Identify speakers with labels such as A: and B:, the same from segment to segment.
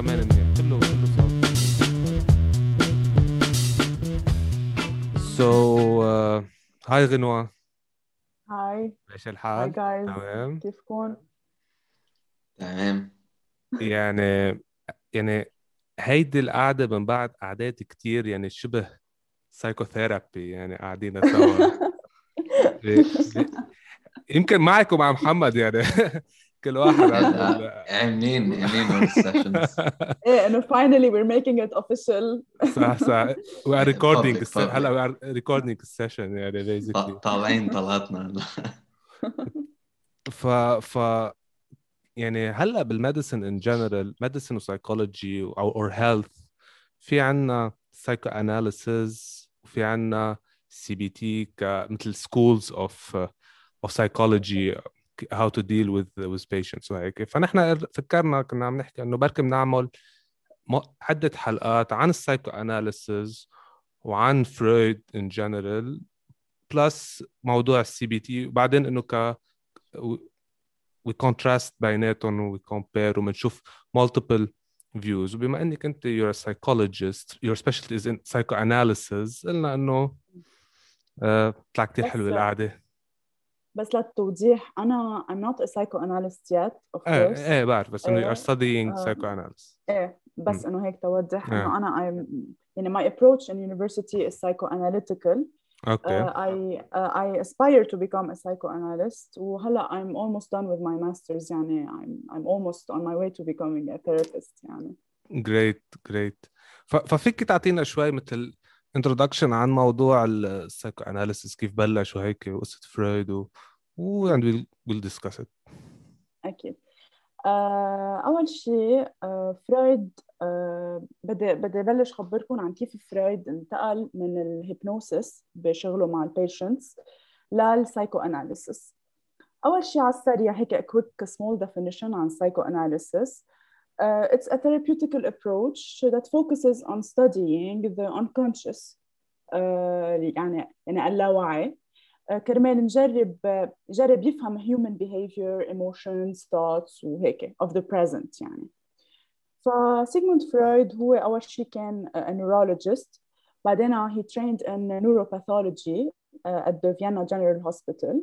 A: كمان منيح كله كله صار so هاي غنوة.
B: هاي.
A: إيش
B: هاي
A: الحال؟
B: جايز
A: تمام.
B: كيفكم؟
C: تمام.
A: يعني يعني هيدي القعدة من بعد قعدات كتير يعني شبه psychotherapy يعني قاعدين سوا. يمكن معك ومع محمد يعني. كل واحد
C: عاملين عاملين هول ال
B: sessions إيه إنه finally we're making it official.
A: صح صح. We are recording
C: Public,
A: الس-
C: public.
A: هلا we are recording ال session يعني basically.
C: طالعين طلعتنا.
A: ف ف يعني هلا بال medicine in general medicine و psychology أو our health في عنا psychoanalysis وفي عنا CBT كمثل schools of of psychology how to deal with with patients. وهيك فنحن فكرنا كنا عم نحكي إنه بركي بنعمل عدة حلقات عن ال psychoanalysis وعن فرويد in general plus موضوع ال CBT وبعدين إنه ك we contrast بيناتهم و we compare وبنشوف multiple views. وبما إنك أنت you're a psychologist your specialty is in psychoanalysis قلنا إنه آه، طلع كتير
B: بس-
A: حلوة القعدة.
B: بس للتوضيح أنا I'm not a psychoanalyst yet of
A: إيه
B: course
A: إيه بعرف بس انه you
B: إيه،
A: are studying
B: آه.
A: psychoanalysis
B: إيه بس انه هيك توضح
A: إيه.
B: انه أنا I'm يعني my approach in university is psychoanalytical
A: أوكي
B: uh, I uh, I aspire to become a psychoanalyst وهلا I'm almost done with my masters يعني I'm I'm almost on my way to becoming a therapist يعني
A: جريت جريت ففيك تعطينا شوي مثل introduction عن موضوع ال psychoanalysis كيف بلش وهيك وقصه فرويد و and we'll, we'll discuss it
B: أكيد. آه، أول شيء آه، فرويد آه، بدي بدي بلش خبركم عن كيف فرويد انتقل من ال hypnosis بشغله مع ال patients لل psychoanalysis أول شيء على السريع هيك a quick small definition عن psychoanalysis. Uh, it's a therapeutical approach that focuses on studying the unconscious uh, يعني يعني اللاوعي. uh, كرمال نجرب نجرب يفهم human behavior, emotions, thoughts وهيك of the present يعني فسيغموند فرويد هو أول شيء كان a neurologist بعدين he trained in neuropathology uh, at the Vienna General Hospital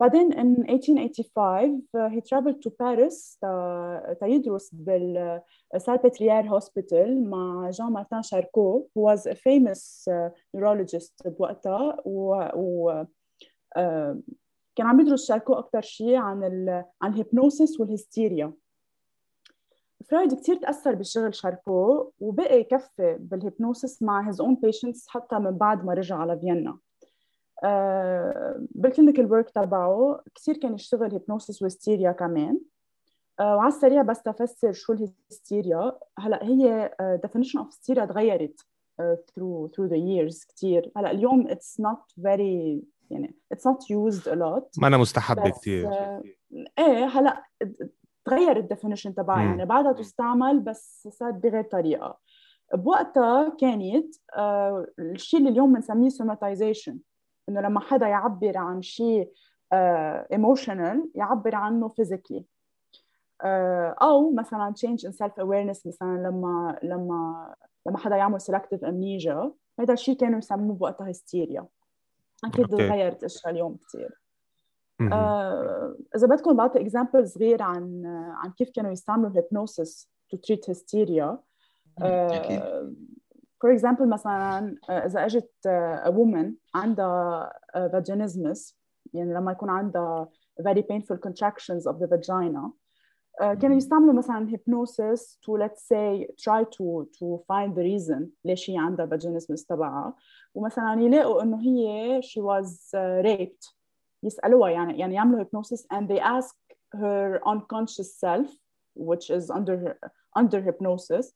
B: بعدين in 1885 uh, he traveled to Paris تا, تا يدرس بال Salpêtrière Hospital مع جان مارتن شاركو who was a famous uh, neurologist بوقتها و, و uh, كان عم يدرس شاركو أكثر شيء عن ال عن ال hypnosis والهستيريا فرويد كثير تأثر بشغل شاركو وبقي يكفي بال hypnosis مع his own patients حتى من بعد ما رجع على فيينا. آه، بال clinical work تبعه كثير كان يشتغل hypnosis وهستيريا كمان. آه، وعلى السريع بس تفسر شو الهستيريا هلا هي definition of hysteria تغيرت through through the years كثير هلا اليوم it's not very يعني it's not used a lot.
A: ما أنا
B: مستحبة
A: كثير
B: آه، إيه هلا تغير ال definition
A: تبعها.
B: يعني بعدها تستعمل بس صارت بغير طريقة. بوقتها كانت آه، الشيء اللي اليوم بنسميه somatization إنه لما حدا يعبر عن شيء emotional يعبر عنه physically أو مثلا change in self awareness مثلا لما لما لما حدا يعمل selective amnesia. هذا الشيء كانوا يسموه بوقتها هستيريا أكيد
A: okay.
B: تغيرت اشياء اليوم كثير. آه، إذا بدكم بعطي example صغير عن عن كيف كانوا يستعملوا ال hypnosis to treat
C: hysteria.
B: for example مثلا آه، إذا أجت a woman عندها vaginismus يعني لما يكون عندها very painful contractions of the vagina آه، كانوا يستعملوا مثلا hypnosis to let's say try to to find the reason ليش هي عندها vaginismus تبعها ومثلا يلاقوا انه هي she was uh, raped يسألوها يعني يعني يعملوا hypnosis and they ask her unconscious self which is under her, under hypnosis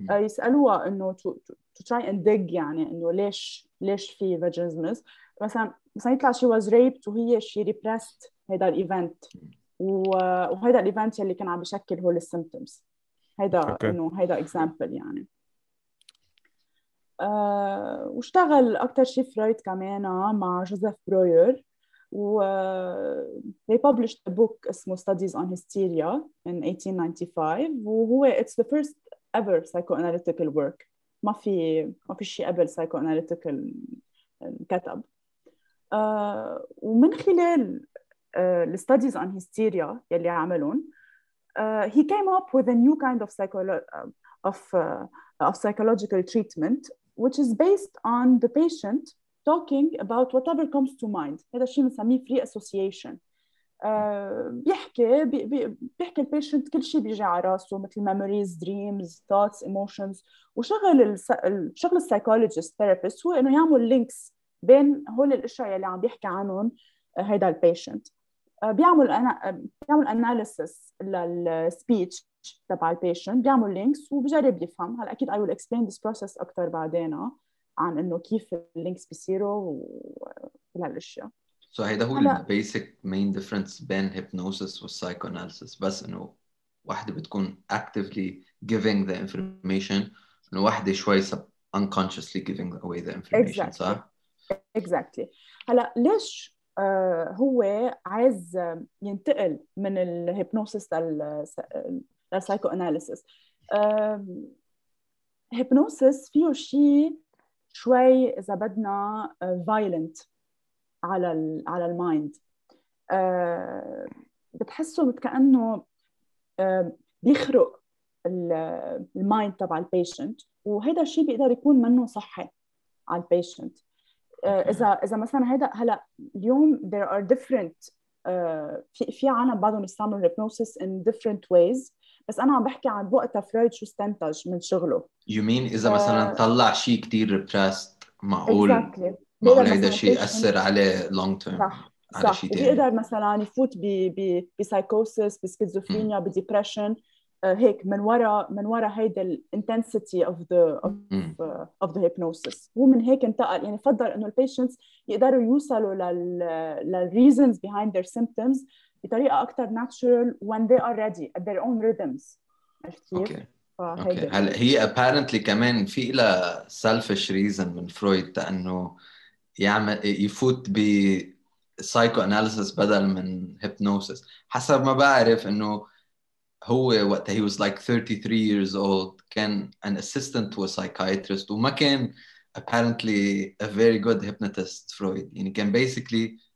C: مم.
B: آه، يسألوها إنه to, to, to try and dig يعني إنه ليش ليش في vaginismus مثلا مثلا يطلع she was raped وهي she repressed هيدا الايفنت وهيدا ال event يلي كان عم بشكل هول ال symptoms
A: هيدا.
B: إنه هيدا example يعني. آه واشتغل أكثر شيء فرويد كمان مع جوزيف بروير و they published a book اسمه Studies on Hysteria in 1895 وهو it's the first ever psychoanalytical work. ما في ما في شيء قبل psychoanalytical كتب. uh, ومن خلال الستاديز on hysteria يلي عملهم uh, he came up with a new kind of psycholo of uh, of psychological treatment which is based on the patient talking about whatever comes to mind هذا الشيء بنسميه free association uh, بيحكي بي بي بيحكي البيشنت كل شيء بيجي على راسه مثل memories dreams thoughts emotions وشغل شغل السايكولوجيست ثيرابيست هو انه يعمل لينكس بين هول الاشياء اللي عم بيحكي عنهم هيدا البيشنت بيعمل أنا بيعمل analysis لل speech تبع ال patient بيعمل links وبجرب يفهم هلا أكيد I will explain this process أكثر بعدين عن إنه كيف ال links بيصيروا وكل هالاشياء
C: so هيدا هو ال basic main difference بين hypnosis وال psychoanalysis بس إنه واحدة بتكون actively giving the information إنه واحدة شوي unconsciously giving away the information exactly. صح؟
B: exactly هلا ليش آه هو عايز ينتقل من ال hypnosis لل psychoanalysis hypnosis فيه شيء شوي إذا بدنا violent على ال على ال mind. آه بتحسه كأنه آه بيخرق ال mind تبع ال patient وهذا الشيء بيقدر يكون منه صحي على ال patient آه اذا إذا مثلا هذا هلأ اليوم there are different آه في في عالم بعضهم يستعملوا ال hypnosis in different ways بس أنا عم بحكي عن وقتها فرويد شو استنتج من شغله.
C: you mean إذا مثلا طلع شيء كثير repressed معقول؟ Exactly. معقول هيدا الشيء يأثر عليه long term
B: صح على صح. وبيقدر مثلا يفوت ب psychosis ب schizophrenia ب depression هيك من وراء من وراء هيدا ال intensity of the of the hypnosis هو من هيك انتقل يعني فضل إنه ال patients يقدروا يوصلوا لل لل reasons behind their symptoms بطريقة أكثر natural when they are ready at their own rhythms. عرفت كيف؟
C: okay. هلا هي apparently كمان في لها selfish reason من فرويد انه يعمل يفوت ب psychoanalysis بدل من hypnosis حسب ما بعرف إنه هو وقتها he was like 33 years old. كان an assistant to a psychiatrist. وما كان apparently a very good hypnotist فرويد يعني كان basically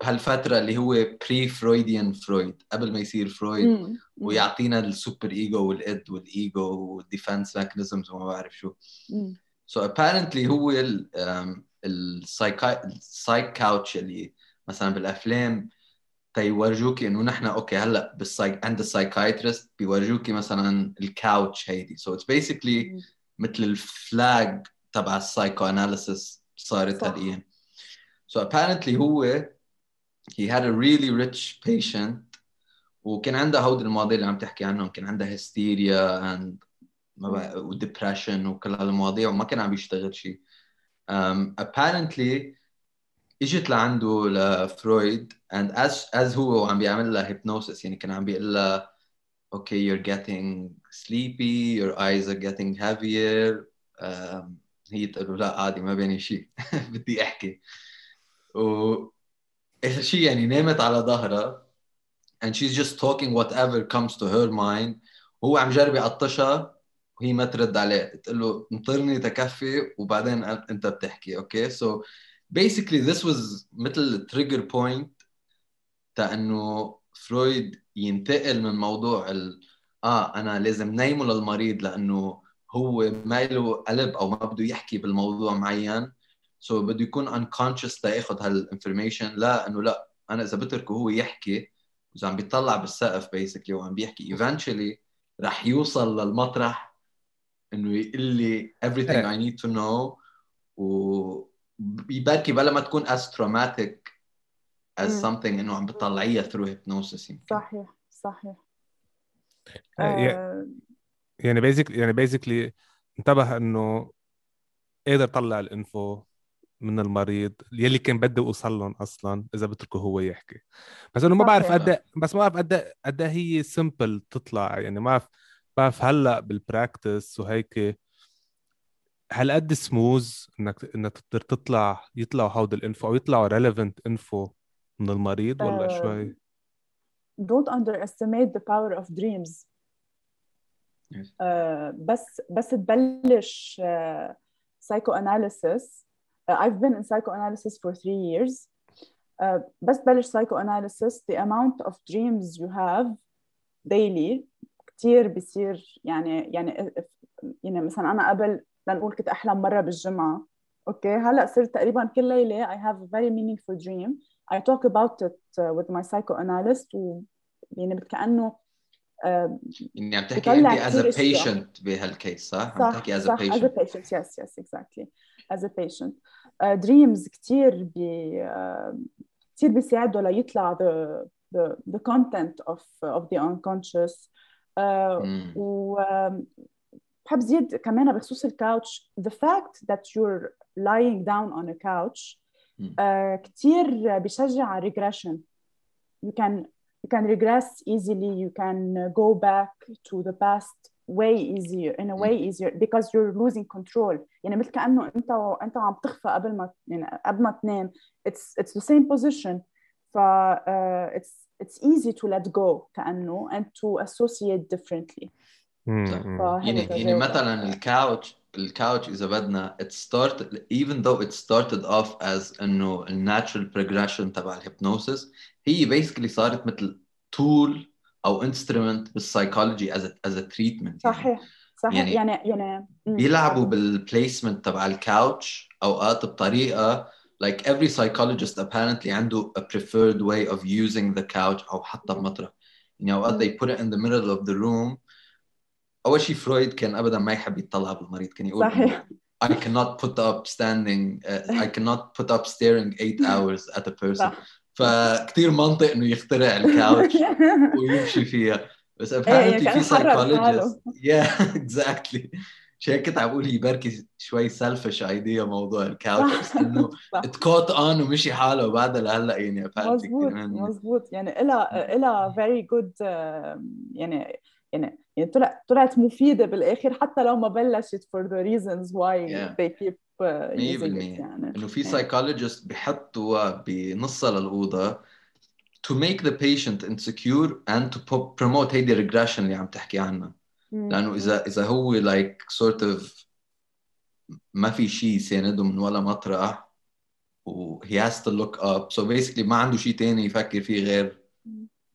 C: بهالفتره اللي هو pre Freudian فرويد قبل ما يصير فرويد ويعطينا ال superego وال id وال ego وال defense mechanisms وما بعرف شو. so so apparently هو ال psych couch اللي مثلا بالأفلام بيورجوكي انه نحن okay هلأ بالسايك عند ال psychiatrist بيورجوكي مثلا ال couch هيدي. so it's basically مثل ال flag تبع ال psychoanalysis صارت هالأيام so so apparently هو he had a really rich patient وكان عندها هود المواضيع اللي عم تحكي عنهم. كان عندها هيستيريا and وديبرشن وكل هالمواضيع وما كان عم يشتغل شيء um, apparently إجت لعنده لفرويد and as as هو عم بيعمل لها hypnosis يعني كان عم بيقول لها okay you're getting sleepy your eyes are getting heavier. um, هي تقول له لا عادي ما بيني شيء بدي أحكي. و شيء يعني نامت على ظهرها and she's just talking whatever comes to her mind. هو عم جرب يعطشها وهي ما ترد عليه. تقول له انطرني تكفي وبعدين أنت بتحكي. okay سو basically this was مثل trigger point تا إنه فرويد ينتقل من موضوع ال... آه أنا لازم نيمه للمريض لأنه هو ما له قلب أو ما بده يحكي بالموضوع معين. so so بده يكون unconscious لياخذ هال information لا إنه لا أنا إذا بتركه هو يحكي إذا عم بيطلع بالسقف بيسكلي وعم بيحكي eventually رح يوصل للمطرح إنه يقول لي everything I need to know. و بركي بلا ما تكون as traumatic as something إنه عم بتطلعيها through hypnosis يمكن.
B: صحيح صحيح.
A: آه يعني بيزك يعني بيزكلي انتبه إنه قدر يطلع الإنفو من المريض يلي كان بدي أوصل لهم أصلا إذا بتركه هو يحكي. بس إنه ما بعرف قد بس ما بعرف قد قد هي simple تطلع. يعني ما بعرف بعرف هلأ بال practice وهيك هل قد سموز إنك إنك تقدر تطلع يطلعوا هود ال info أو يطلعوا relevant info من المريض ولا uh, شوي؟
B: don't underestimate the power of dreams. آه، بس بس تبلش psychoanalysis I've been in psychoanalysis for three years. uh, بس تبلش psychoanalysis. The amount of dreams you have daily كثير بيصير يعني يعني يعني مثلا أنا قبل لنقول كنت احلم مره بالجمعه أوكي هلا صرت تقريبا كل ليله I have a very meaningful dream I talk about it uh, with my psychoanalyst و يعني كانه
C: يعني عم تحكي انت as a patient بهالكيس صح؟ عم تحكي as a patient
B: as a patient yes yes exactly as a patient uh, dreams كثير بي uh, كثير بيساعدوا ليطلع the the the content of of the unconscious uh, و بحب زيد كمان بخصوص الكاوتش the fact that you're lying down on a couch uh, كثير بيشجع على regression you can you can regress easily you can go back to the past way easier in a way easier because you're losing control يعني مثل كانه انت انت عم تخفى قبل ما يعني قبل ما تنام it's it's the same position ف uh, it's it's easy to let go كانه and to associate differently
C: يعني يعني مثلا ال couch ال couch إذا بدنا it started even though it started off as إنه ال natural progression تبع ال hypnosis هي basically صارت مثل tool أو instrument بال psychology as as treatment
B: صحيح صحيح. يعني يعني,
C: بيلعبوا بال placement تبع ال couch أوقات بطريقة like every psychologist apparently عنده a preferred way of using the couch أو حتى المطرح. يعني أوقات they put it in the middle of the room أول شيء فرويد كان ابدا ما يحب يطلع بالمريض كان يقول
B: صحيح.
C: I cannot put up standing uh, I cannot put up staring eight hours at a person. فكتير منطق إنه يخترع ال couch ويمشي فيها. بس apparently في psychologist. yeah exactly. عشان كنت عم بقول هي بركي شوي selfish idea موضوع الكاوتش بس إنه it caught on ومشي حاله وبعدها لهلأ يعني
B: مزبوط مزبوط يعني إلها إلها very good يعني يعني يعني طلعت طلعت مفيده بالاخر حتى لو ما بلشت for the reasons why yeah. they keep uh, using it يعني
C: انه في psychologist بحطوا بنصها للاوضه to make the patient insecure and to promote هيدي regression اللي عم تحكي عنها لأنه اذا اذا هو like sort of ما في شيء يسانده من ولا مطرح و he has to look up so basically ما عنده شيء ثاني يفكر فيه غير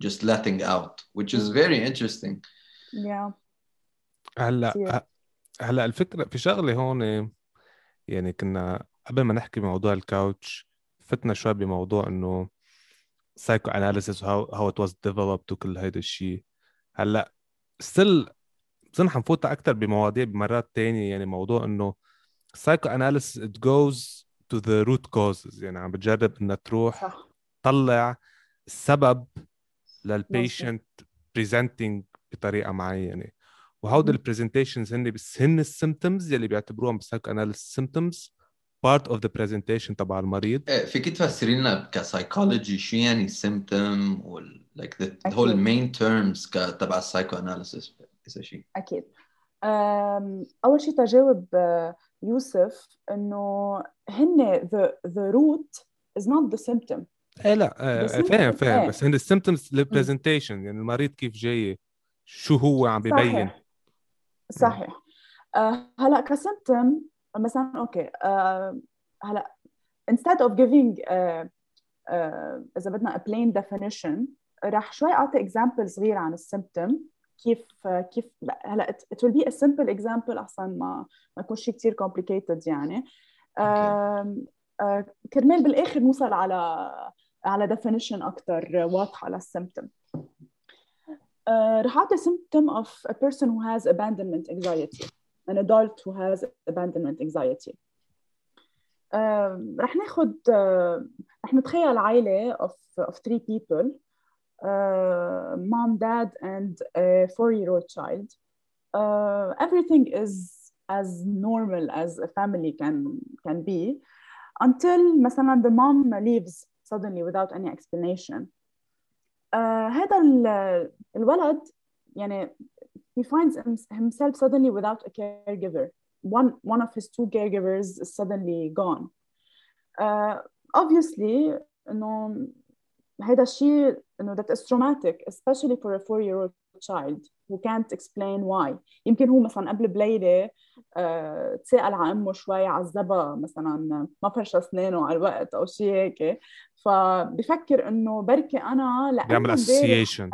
C: just letting out which is very interesting
B: yeah.
A: هلا هلا الفكرة في شغلة هون يعني كنا قبل ما نحكي بموضوع ال couch فتنا شوي بموضوع إنه psychoanalysis how how it was developed وكل هيدا الشيء هلا still بظن حنفوت أكثر بمواضيع بمرات تانية يعني موضوع إنه psychoanalysis it goes to the root causes يعني عم بتجرب إنها تروح صح. تطلع السبب لل patient presenting بطريقة معينة. وهودي ال presentations هن بس هن ال symptoms يلي بيعتبروهم بال psychoanalysis symptoms part of the presentation تبع المريض.
C: إيه فيك تفسري لنا كسايكولوجي شو يعني symptom وال like the whole main terms تبع ال psychoanalysis إذا شيء
B: أكيد. أول شيء تجاوب آه، يوسف إنه هن the the root is not the symptom.
A: إيه لا آه، فاهم فاهم إيه. بس هن ال symptoms ال presentation يعني المريض كيف جاي؟ شو هو عم ببين.
B: صحيح. صحيح. آه هلا ك symptom مثلا okay آه هلا instead of giving uh, uh, إذا بدنا a plain definition رح شوي أعطي example صغير عن ال symptom كيف كيف هلا it will be a simple example أحسن ما ما يكون شيء كثير complicated يعني. okay. uh, كرمال بالآخر نوصل على على definition أكثر واضحة للسيمتوم uh, رح أعطي symptom of a person who has abandonment anxiety an adult who has abandonment anxiety uh, رح ناخد uh, رح نتخيل عائلة of, of three people uh, mom, dad and a four-year-old child uh, everything is as normal as a family can can be until مثلا the mom leaves suddenly without any explanation uh, هذا الولد يعني he finds himself suddenly without a caregiver one one of his two caregivers is suddenly gone uh, obviously انه هذا الشيء انه that is traumatic especially for a four year old child. Who can't explain why. يمكن هو مثلا قبل بليلة آه، تثاقل على أمه شوي عذبها مثلا ما فرش أسنانه على الوقت أو شيء هيك. فبفكر إنه بركي أنا لأنه
A: بيعمل association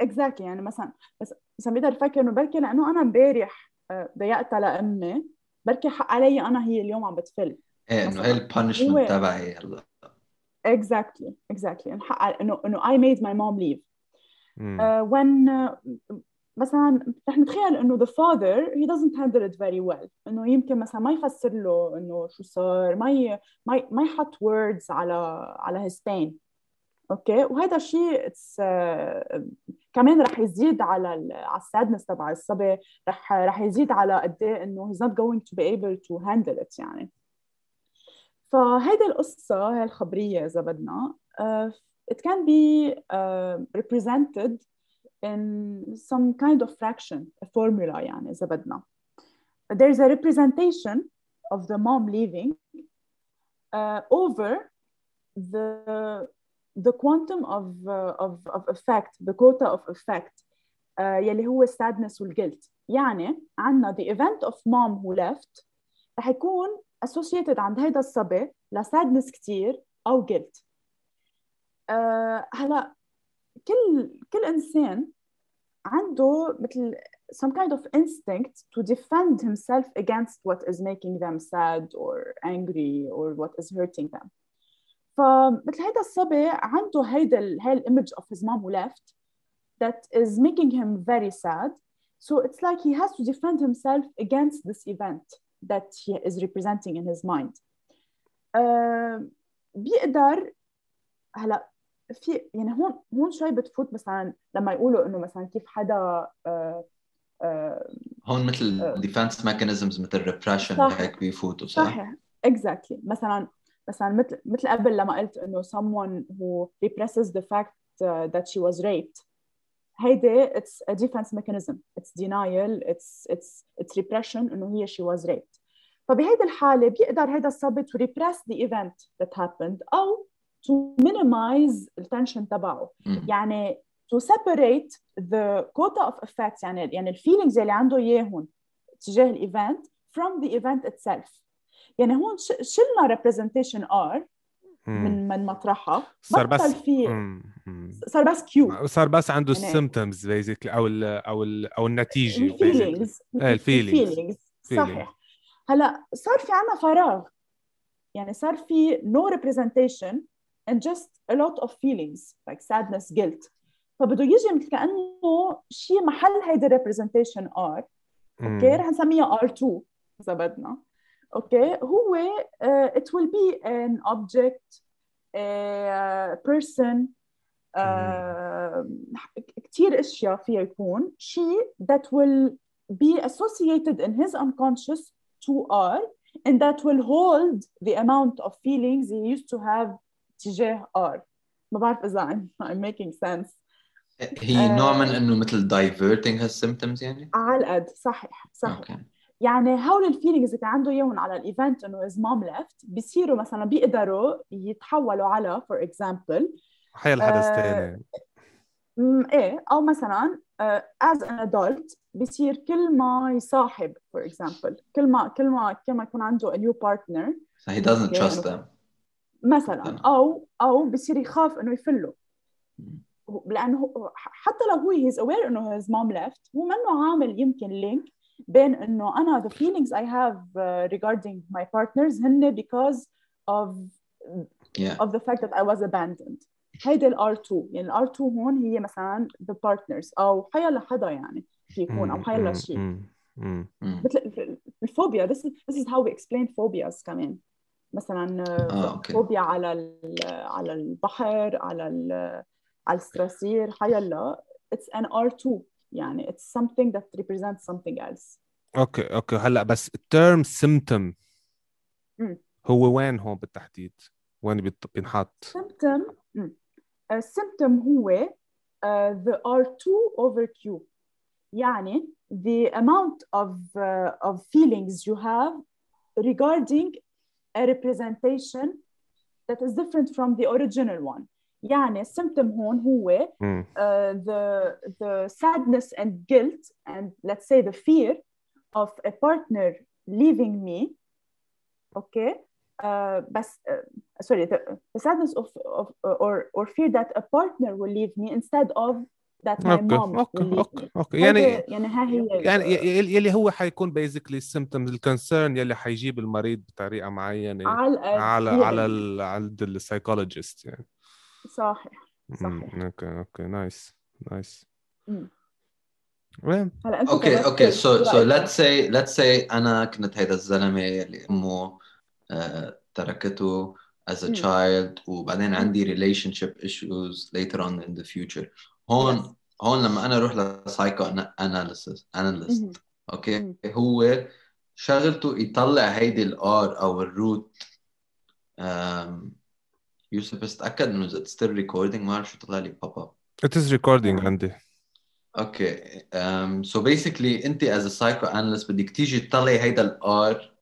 B: exactly يعني مثلا بس مثلا بقدر أفكر إنه بركي لأنه أنا امبارح آه، ضيقتها لأمي. بركي حق علي أنا هي اليوم عم بتفل.
C: إيه إنه هي ال punishment تبعي؟ هلا
B: exactly exactly. انحقق إنه إنه I made my mom leave. When uh, مثلا رح نتخيل إنه the father he doesn't handle it very well. إنه يمكن مثلا ما يفسر له إنه شو صار ما ي... ما ما يحط words على على his pain. أوكي؟ وهذا الشيء uh, كمان رح يزيد على. على السادنس تبع الصبي. رح رح يزيد على قد إيه إنه he's not going to be able to handle it يعني. فهيدي القصة هاي الخبرية إذا بدنا. it can be uh, represented in some kind of fraction a formula يعني إذا بدنا there's a representation of the mom leaving uh, over the the quantum of uh, of of effect the quota of effect uh, يلي هو السادنس والجلت يعني عندنا the event of mom who left رح يكون associated عند هيدا الصبي لسادنس كتير أو guilt أه هلا كل كل إنسان عنده مثل some kind of instinct to defend himself against what is making them sad or angry or what is hurting them فمثل هيدا الصبي عنده هيدا هاي الامج of his mom who left that is making him very sad so it's like he has to defend himself against this event that he is representing in his mind uh, بيقدر هلا في يعني هون هون شوي بتفوت مثلا لما يقولوا إنه مثلا كيف حدا uh,
C: uh, هون مثل defense mechanisms مثل repression هيك بيفوتوا صح؟
B: صحيح. exactly exactly. مثلا مثلا مثل مثل قبل لما قلت إنه someone who represses the fact uh, that she was raped. هيدي it's a defense mechanism. It's denial. It's it's it's repression إنه هي she was raped. فبهيدي الحالة بيقدر هذا الصبي to repress the event that happened أو to minimize التنشن تبعه. يعني to separate the quota of effects يعني يعني الفيلينجز اللي عنده إياهم تجاه الايفنت from the event itself. يعني هون شلنا representation R من من مطرحها.
A: صار بس
B: في صار بس Q
A: صار بس عنده ال symptoms يعني basically أو ال أو ال أو النتيجة
B: الفيلينجز
A: الفيلينجز
B: صحيح. هلا صار في عنا فراغ. يعني صار في no representation and just a lot of feelings like sadness guilt فبده يجي مثل كانه شيء محل هيدي representation R اوكي رح نسميها R2 اذا بدنا اوكي هو uh, it will be an object a person uh, كثير اشياء فيها يكون شيء that will be associated in his unconscious to R and that will hold the amount of feelings he used to have تجاه R. ما بعرف إذا I'm, I'm making sense.
C: هي uh, نوع من إنه مثل diverting his symptoms يعني؟
B: على القد صحيح صحيح. okay. يعني هول ال feelings اللي كان عنده إياهم على ال event إنه his mom left بيصيروا مثلا بيقدروا يتحولوا على for example
A: حيلا حدث ثاني
B: إيه. أو مثلا uh, as an adult بصير كل ما يصاحب for example كل ما كل ما كل ما يكون عنده a new partner.
C: So he doesn't trust them.
B: مثلا أو أو بصير يخاف إنه يفله. لأنه حتى لو هو he's aware إنه his mom left هو منه عامل يمكن link بين إنه أنا the feelings I have uh, regarding my partners هن because of
C: yeah.
B: of the fact that I was abandoned. هيدي ال R2 يعني ال R2 هون هي مثلا the partners أو حيلا حدا يعني في يكون أو حيلا شيء مثل ال phobia this is, this is how we explain phobias كمان. مثلا
C: آه،
B: فوبيا على على البحر على على الستراسير حيلا it's an R2 يعني it's something that represents something else
A: okay okay هلا بس ال term symptom هو وين هون بالتحديد؟ وين بينحط؟
B: symptom ال symptom هو uh, the R2 over Q يعني the amount of uh, of feelings you have regarding a representation that is different from the original one يعني السيمتوم هون هو
A: مم.
B: uh, the the sadness and guilt and let's say the fear of a partner leaving me okay uh, بس uh, sorry the, the sadness of, of or or fear that a partner will leave me instead of that my
A: أوكي
B: mom
A: أوكي
B: أوكي
A: أوكي
B: يعني
A: يعني
B: يعني ها هي
A: يعني ي- ي- يلي هو حيكون basically ال symptoms ال concern يلي حيجيب المريض بطريقة معينة
B: على الأقل
A: على
B: feeling.
A: على ال- عند ال psychologist يعني
B: صحيح. صحيح
A: okay okay
B: nice
A: nice
B: هلا
C: أنت okay
B: okay
C: so
B: so?
C: let's see let's see أنا كنت هيدا الزلمة اللي أمه آه، تركته as a child وبعدين. عندي relationship issues later on in the future هون
B: Yes.
C: هون لما أنا أروح
B: ل
C: psychoanalysis. analyst
B: okay.
C: هو شغلته يطلع هيدي ال error أو ال root يوسف بس تاكد إنه اذا still recording ما بعرف شو طلع لي pop up
A: It is recording
B: Yeah.
A: عندي
C: okay so basically أنت as a psycho analyst بدك تيجي تطلعي هيدا ال
B: error.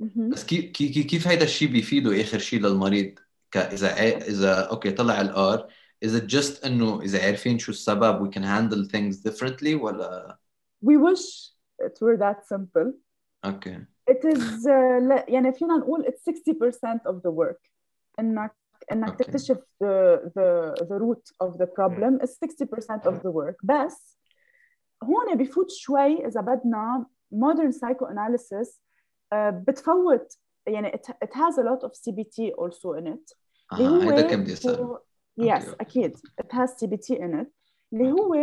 C: بس كيف كيف كيف هيدا الشيء بيفيده آخر شيء للمريض اذا اذا أوكي طلع الار is it just انه اذا عارفين شو السبب we can handle things differently ولا
B: we wish it were that simple
C: اوكي
B: it is uh, لا- يعني فينا نقول it's 60% of the work انك انك
C: Okay.
B: تكتشف the the the root of the problem is 60% of the work بس هون بفوت شوي اذا بدنا modern psychoanalysis uh, بتفوت يعني it, it has a lot of CBT also in it اللي
C: اه
B: هو
C: هيدا كان بدي اسال
B: to- yes
C: أوكي.
B: أكيد it has CBT in it اللي هو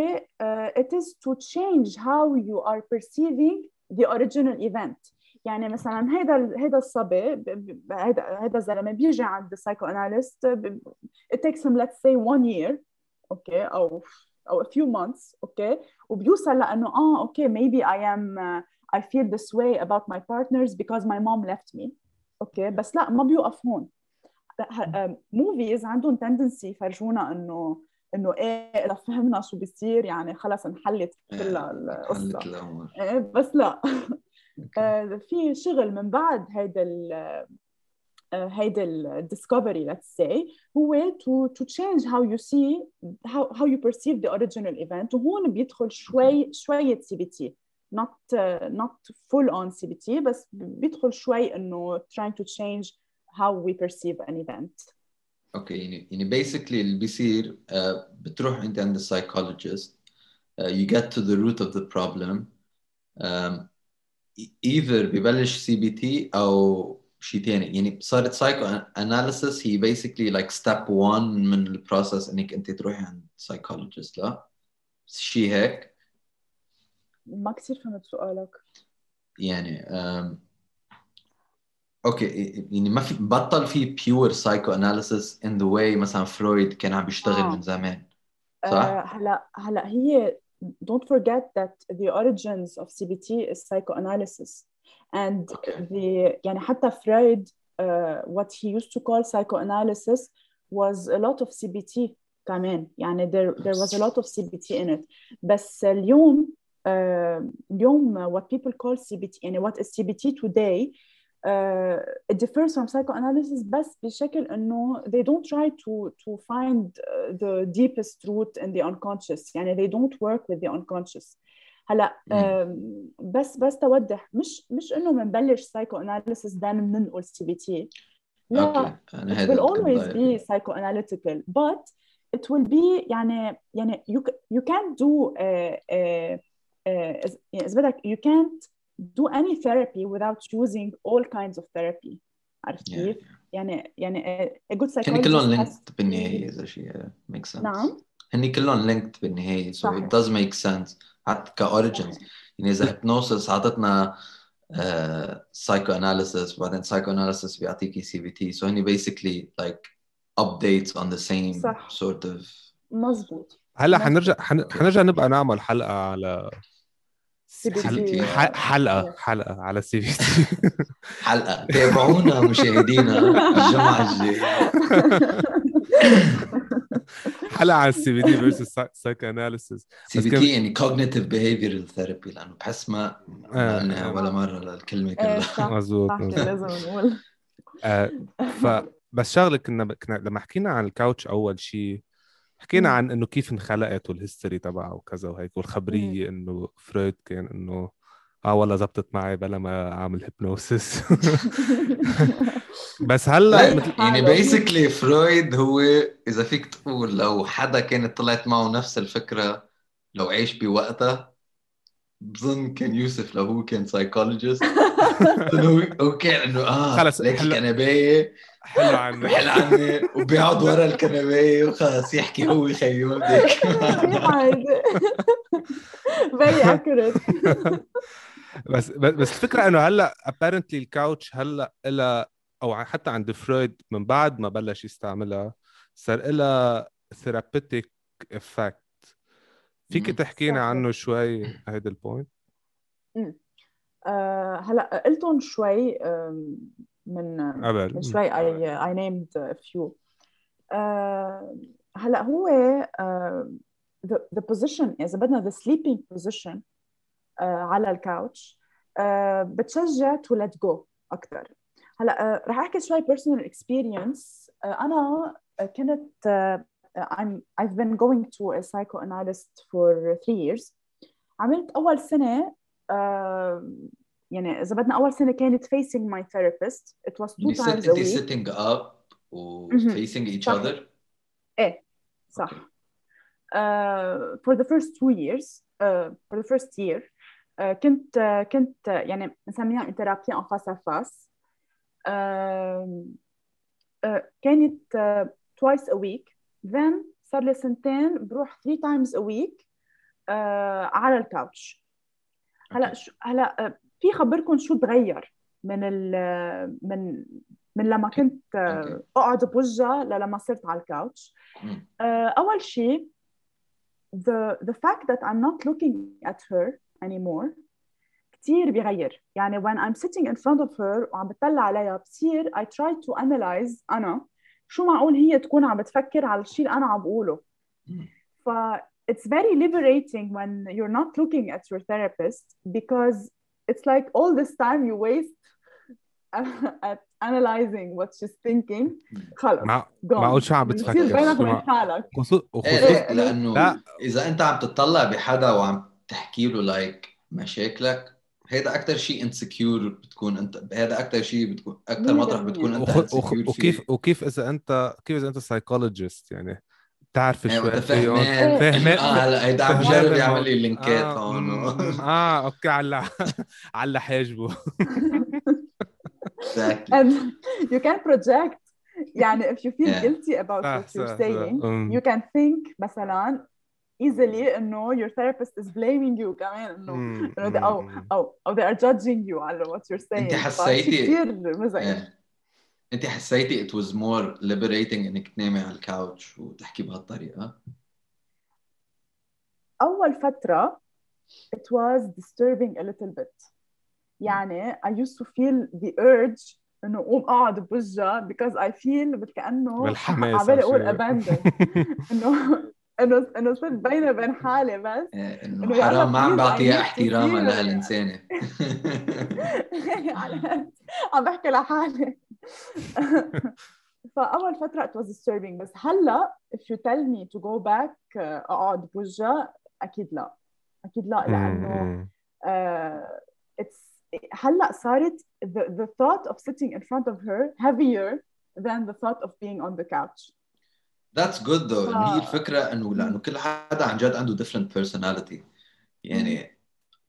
B: uh, it is to change how you are perceiving the original event يعني مثلا هيدا ال- هيدا الصبي ب- ب- هيدا هيدا الزلمه بيجي عند السايكو اناليست it takes him let's say one year اوكي او او a few months اوكي وبيوصل لانه اه اوكي maybe I am uh, I feel this way about my partners because my mom left me اوكي بس لا ما بيوقف هون movies عندهم tendency يفرجونا إنه إنه إيه إذا فهمنا شو بيصير يعني خلص انحلت كلها
C: القصة.
B: إيه، بس لا. آه، في شغل من بعد هيدا ال آه، هيدا ال discovery let's say هو to to change how you see how how you perceive the original event. وهون بيدخل شوي شوية CBT not uh, not full on CBT بس بيدخل شوي إنه trying to change how we perceive an event.
C: okay يعني يعني basically اللي بيصير آه، بتروح انت عند ال psychologist you get to the root of the problem. Um, either ببلش CBT أو شيء ثاني يعني صارت سايكو analysis هي basically like step 1 من ال process إنك أنت تروحي عند psychologist لا؟ شيء هيك.
B: ما كثير فهمت سؤالك.
C: يعني um, okay يعني ما في بطل في pure psychoanalysis in the way مثلا فرويد كان عم بيشتغل
B: آه.
C: من زمان
B: آه،
C: صح؟
B: هلا هلا هي don't forget that the origins of CBT is psychoanalysis and
C: Okay.
B: the يعني حتى Freud uh, what he used to call psychoanalysis was a lot of CBT كمان يعني there, there was a lot of CBT in it بس اليوم uh, اليوم what people call CBT يعني what is CBT today uh, it differs from psychoanalysis بس بشكل انه they don't try to to find uh, the deepest root in the unconscious يعني they don't work with the unconscious هلا
C: مم.
B: um, بس بس توضح مش مش انه بنبلش psychoanalysis then بننقل CBT لا
C: اوكي انا
B: it
C: هذا
B: will
C: اللي كنت
B: always
C: ضايق.
B: be psychoanalytical but it will be يعني يعني you ca- you can't do uh, uh, uh, إذ- يعني إذا بدك you can't do any therapy without using all kinds of therapy عرفت
C: Yeah.
B: كيف؟ يعني يعني a good
C: هن كلهم
B: psychologist has
C: linked بالنهاية إذا شيء makes sense
B: نعم
C: هن كلهم linked بالنهاية so
B: صحيح.
C: it does make sense حتى ك origins يعني إذا hypnosis عطتنا uh, psychoanalysis وبعدين psychoanalysis بيعطيكي CBT so هن basically like updates on the same
B: صح.
C: sort of
B: مزبوط
A: هلا. حنرجع حن- حنرجع نبقى نعمل حلقه على
B: CBT.
A: حل- ح- حلقة. حلقة. على CBT.
C: حلقة. تابعونا مشاهدينا الجمعة الجاية.
A: حلقة على السي في تي فيرسس سايكو اناليسيس
C: سي بي تي يعني cognitive behavioral therapy لأنه بحس ما
A: آه.
C: قلنا ولا مرة الكلمة
B: إيه،
C: كلها.
A: مزبوط
B: لازم نقول
A: آه، ف بس شغلة كنا كنا لما حكينا عن ال couch أول شيء حكينا. عن إنه كيف انخلقت وال history تبعها وكذا وهيك والخبرية إنه فرويد كان إنه آه والله زبطت معي بلا ما أعمل hypnosis بس هلأ
C: يعني. basically فرويد هو إذا فيك تقول لو حدا كانت طلعت معه نفس الفكرة لو عايش بوقتها بظن كان يوسف لو هو كان psychologist هو كان إنه آه
A: خلص،
C: ليك
A: هلا-
C: الكنبايه
A: حلو عني
C: بحل عني وبيقعد ورا الكنباية وخلص يحكي هو خيو بدك
B: منيحة هيدي very accurate.
A: بس بس الفكرة إنه هلأ apparently ال couch هلأ إلها أو حتى عند فرويد من بعد ما بلش يستعملها صار لها therapeutic effect فيك. تحكينا. عنه شوي هيدا ال point
B: آه، هلأ قلتهم شوي من
A: قبل
B: من شوي named a few آه، هلا هو آه، the, the position إذا بدنا the sleeping position آه، على ال couch آه، بتشجع to let go أكثر هلا آه، رح أحكي شوي personal experience آه، أنا كنت آه، I'm I've been going to a psychoanalyst for three years عملت أول سنة آه، يعني إذا بدنا أول سنة كانت facing my therapist it was two
C: يعني
B: times a week
C: sitting up و facing each
B: صح.
C: other
B: إيه صح uh, for the first two years uh, for the first year uh, كنت uh, كنت uh, يعني نسميها face à face uh, uh, كانت uh, twice a week then صار لي سنتين بروح three times a week uh, على الكاوتش هلا شو هلا uh, في خبركم شو تغير من ال من من لما كنت. أقعد بوجهها للما صرت على الكاوتش. uh, أول شيء the the fact that I'm not looking at her anymore كتير بيغير. يعني when I'm sitting in front of her وعم بتطلع عليها بصير I try to analyze أنا شو معقول هي تكون عم بتفكر على الشيء اللي أنا عم بقوله. ف it's very liberating when you're not looking at your therapist because it's like all this time you waste at analyzing what she's thinking خلص
A: مع. معقول شو عم بتفكر
B: بينك وبين حالك
A: وخصوص
C: ليك لأنه
A: لا.
C: إذا أنت عم تطلع بحدا وعم تحكي له like مشاكلك هيدا أكثر شيء insecure بتكون أنت هذا أكثر شيء بتكون
B: أكثر
C: مطرح. بتكون أنت
A: وخ... وخ... وكيف
C: فيه.
A: وكيف إذا انت كيف إذا أنت psychologist يعني بتعرف
C: إيه
A: شوي
C: وانت
A: فيهم
C: فهمان
A: فهمان-
C: آه هلا هيدا عم جرب. يعمل لي لينكات
A: آه,
C: هون.
A: آه okay على على حاجبه.
B: You can project يعني if you feel
C: Yeah.
B: guilty about what you're saying you can think مثلا easily إنه your therapist is blaming you كمان
A: إنه
B: إنه they-
A: أو.
B: أو أو they are judging you على what you're saying
C: انت حسيتي-
B: كثير مزعج.
C: انت حسيتي it was more liberating انك تنامي على الكاوتش وتحكي بهالطريقة؟
B: أول فترة it was disturbing a little bit. يعني I used to feel the urge إنه قوم أقعد بوجهها because I feel كانه
A: بالحماس
B: عبالي
A: أقول
B: abandon. إنه إنه إنه صرت بيني وبين حالي بس.
C: إيه،
B: إنه إنه
C: حرام ما عم بعطيها احترامها
B: feel- لهالإنسانة. عم بحكي لحالي. فاول فتره it was disturbing بس هلا if you tell me to go back uh, اقعد بوجهها اكيد لا اكيد لا لانه
A: أم.
B: uh, it's هلا صارت the, the thought of sitting in front of her heavier than the thought of being on the couch
C: That's good though
B: ف-
C: إن هي الفكرة انه لانه كل حدا عن جد عنده different personality يعني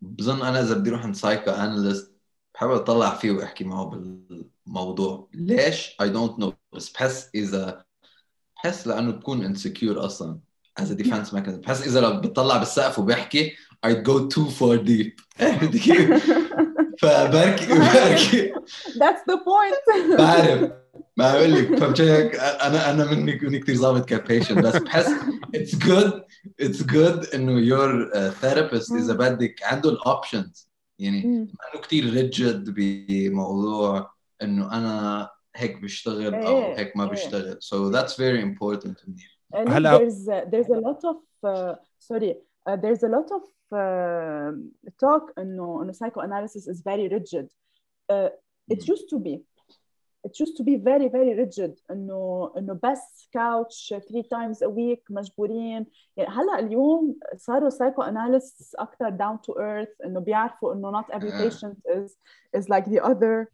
C: بظن انا اذا بدي اروح عند سايكو اناليست بحاول أطلع فيه وأحكي معه بالموضوع. ليش؟ I don't know. بس بحس إذا بحس لأنه بكون insecure أصلا as a defense mechanism. بحس إذا لو بتطلع بالسقف وبحكي I'd go too far deep؟ فبركي بركي.
B: That's the point.
C: بعرف. ما بقول لك. فهمت هيك أنا أنا مني كوني كثير ظابط كبيشن بس بحس it's good it's good إنه your therapist إذا بدك عنده ال
B: options
C: يعني انه كثير rigid بموضوع انه أنا هيك بشتغل أو
B: إيه،
C: هيك ما
B: إيه.
C: بشتغل so that's very important to me
B: Uh,
A: هلا-
B: there's uh, there's a lot of uh, sorry uh, there's a lot of uh, talk انه انه psychoanalysis is very rigid uh, it
C: Mm.
B: used to be it used to be very very rigid. إنه إنه بس couch three times a week مجبورين. يعني هلأ اليوم صاروا psycho analysts أكثر down to earth إنه بيعرفوا إنه not every
C: آه.
B: patient is is like the other.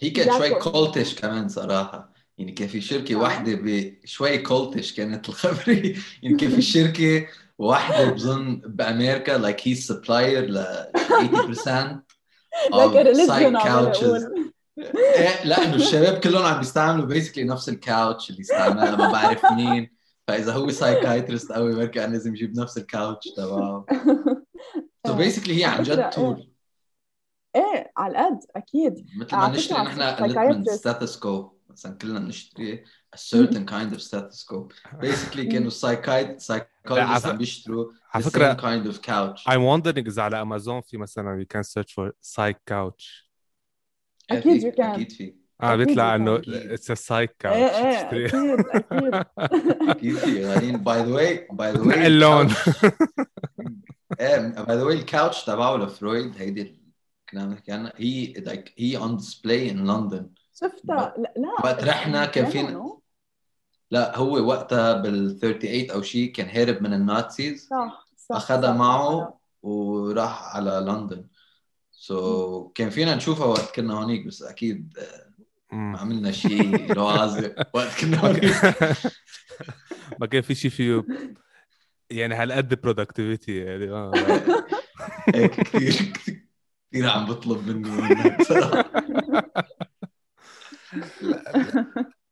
C: هي كانت شوي
B: بيعرفوا إنه-
C: cultish كمان صراحة. يعني كان في شركة
B: آه.
C: واحدة بشوي cultish كانت الخبرية يعني كان في شركة واحدة بظن بأمريكا like he's supplier ل 80%
B: like a
C: of
B: religion
C: إيه لا إنه الشباب كلهم عم بيستعملوا basically نفس ال couch اللي استعملها ما بعرف مين. فإذا هو psychiatrist قوي بركي كان لازم يجيب نفس ال couch تبعه
B: so.
C: basically هي عن جد tool
B: إيه. على القد أكيد.
C: مثل ما نشتري نحن
B: psychiatrist-
C: stethoscope مثلا كلنا بنشتري a certain kind of stethoscope. Basically كانوا psychologists عم بيشتروا
A: على
C: the
A: فكرة
C: same kind of couch.
A: I'm wondering إذا على أمازون في مثلا you can search for psych couch.
C: إيه
B: أكيد
C: في-
B: you can.
C: أكيد في
B: آه
A: بيطلع
C: can.
A: it's a psych couch
B: إيه إيه
A: تشتري.
B: أكيد أكيد
C: أكيد في غاليين by the way by the way
A: اللون.
C: إيه by the way ال couch تبعه لفرويد هيدي اللي كنا بنحكي عنها هي like هي on display in London
B: شفتها لا
C: وقت رحنا كان في-? لا هو وقتها بال 38 أو شيء كان هارب من ال
B: Nazis صح صح أخذها.
C: معه وراح على لندن so so, كان فينا نشوفها وقت كنا هونيك بس أكيد ما. عملنا شيء رازق وقت كنا هونيك
A: ما كان في شيء فيه يعني هالقد productivity يعني آه
C: هيك كثير كثير عم بطلب مني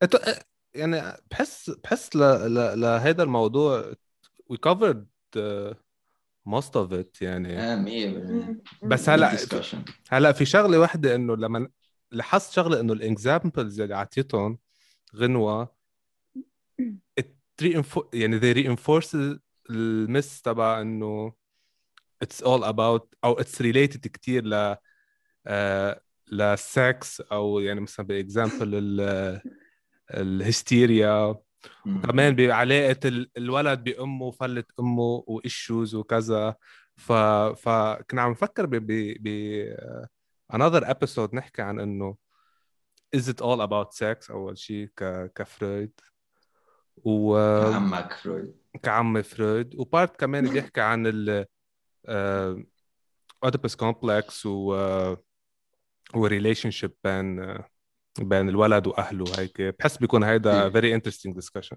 A: أت- يعني بحس بحس. لهذا الموضوع we covered uh, most of it يعني.
C: آه 100%
A: بس هلا
C: discussion.
A: هلا في شغلة واحدة إنه لما لاحظت شغلة إنه ال examples اللي اعطيتهم غنوة يعني they reinforce ال myth تبع إنه it's all about أو it's related كتير ل آه للسكس أو يعني مثلا ب example ال الهستيريا.
C: مم.
A: كمان بعلاقه ال- الولد بأمه فلت أمه و issues وكذا. ف فكنا عم نفكر ب ب ب another episode نحكي عن إنه is it all about sex أول شيء ك كفرويد؟ و
C: عمك فرويد
A: كعم فرويد. وبارت كمان بيحكي عن ال Oedipus complex و و relationship بين بين الولد وأهله. هيك بحس بيكون هيدا very interesting discussion.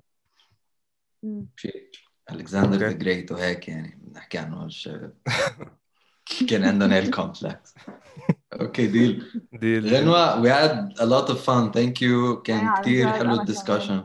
B: مم.
C: شيء Alexander
A: the.
C: Great وهيك يعني بنحكي عنه كان عندهم هال complex okay ديل
A: دي ال-
C: غنوة we had a lot of fun. Thank you.
B: إيه،
C: كان كثير حلو.
B: ال
C: discussion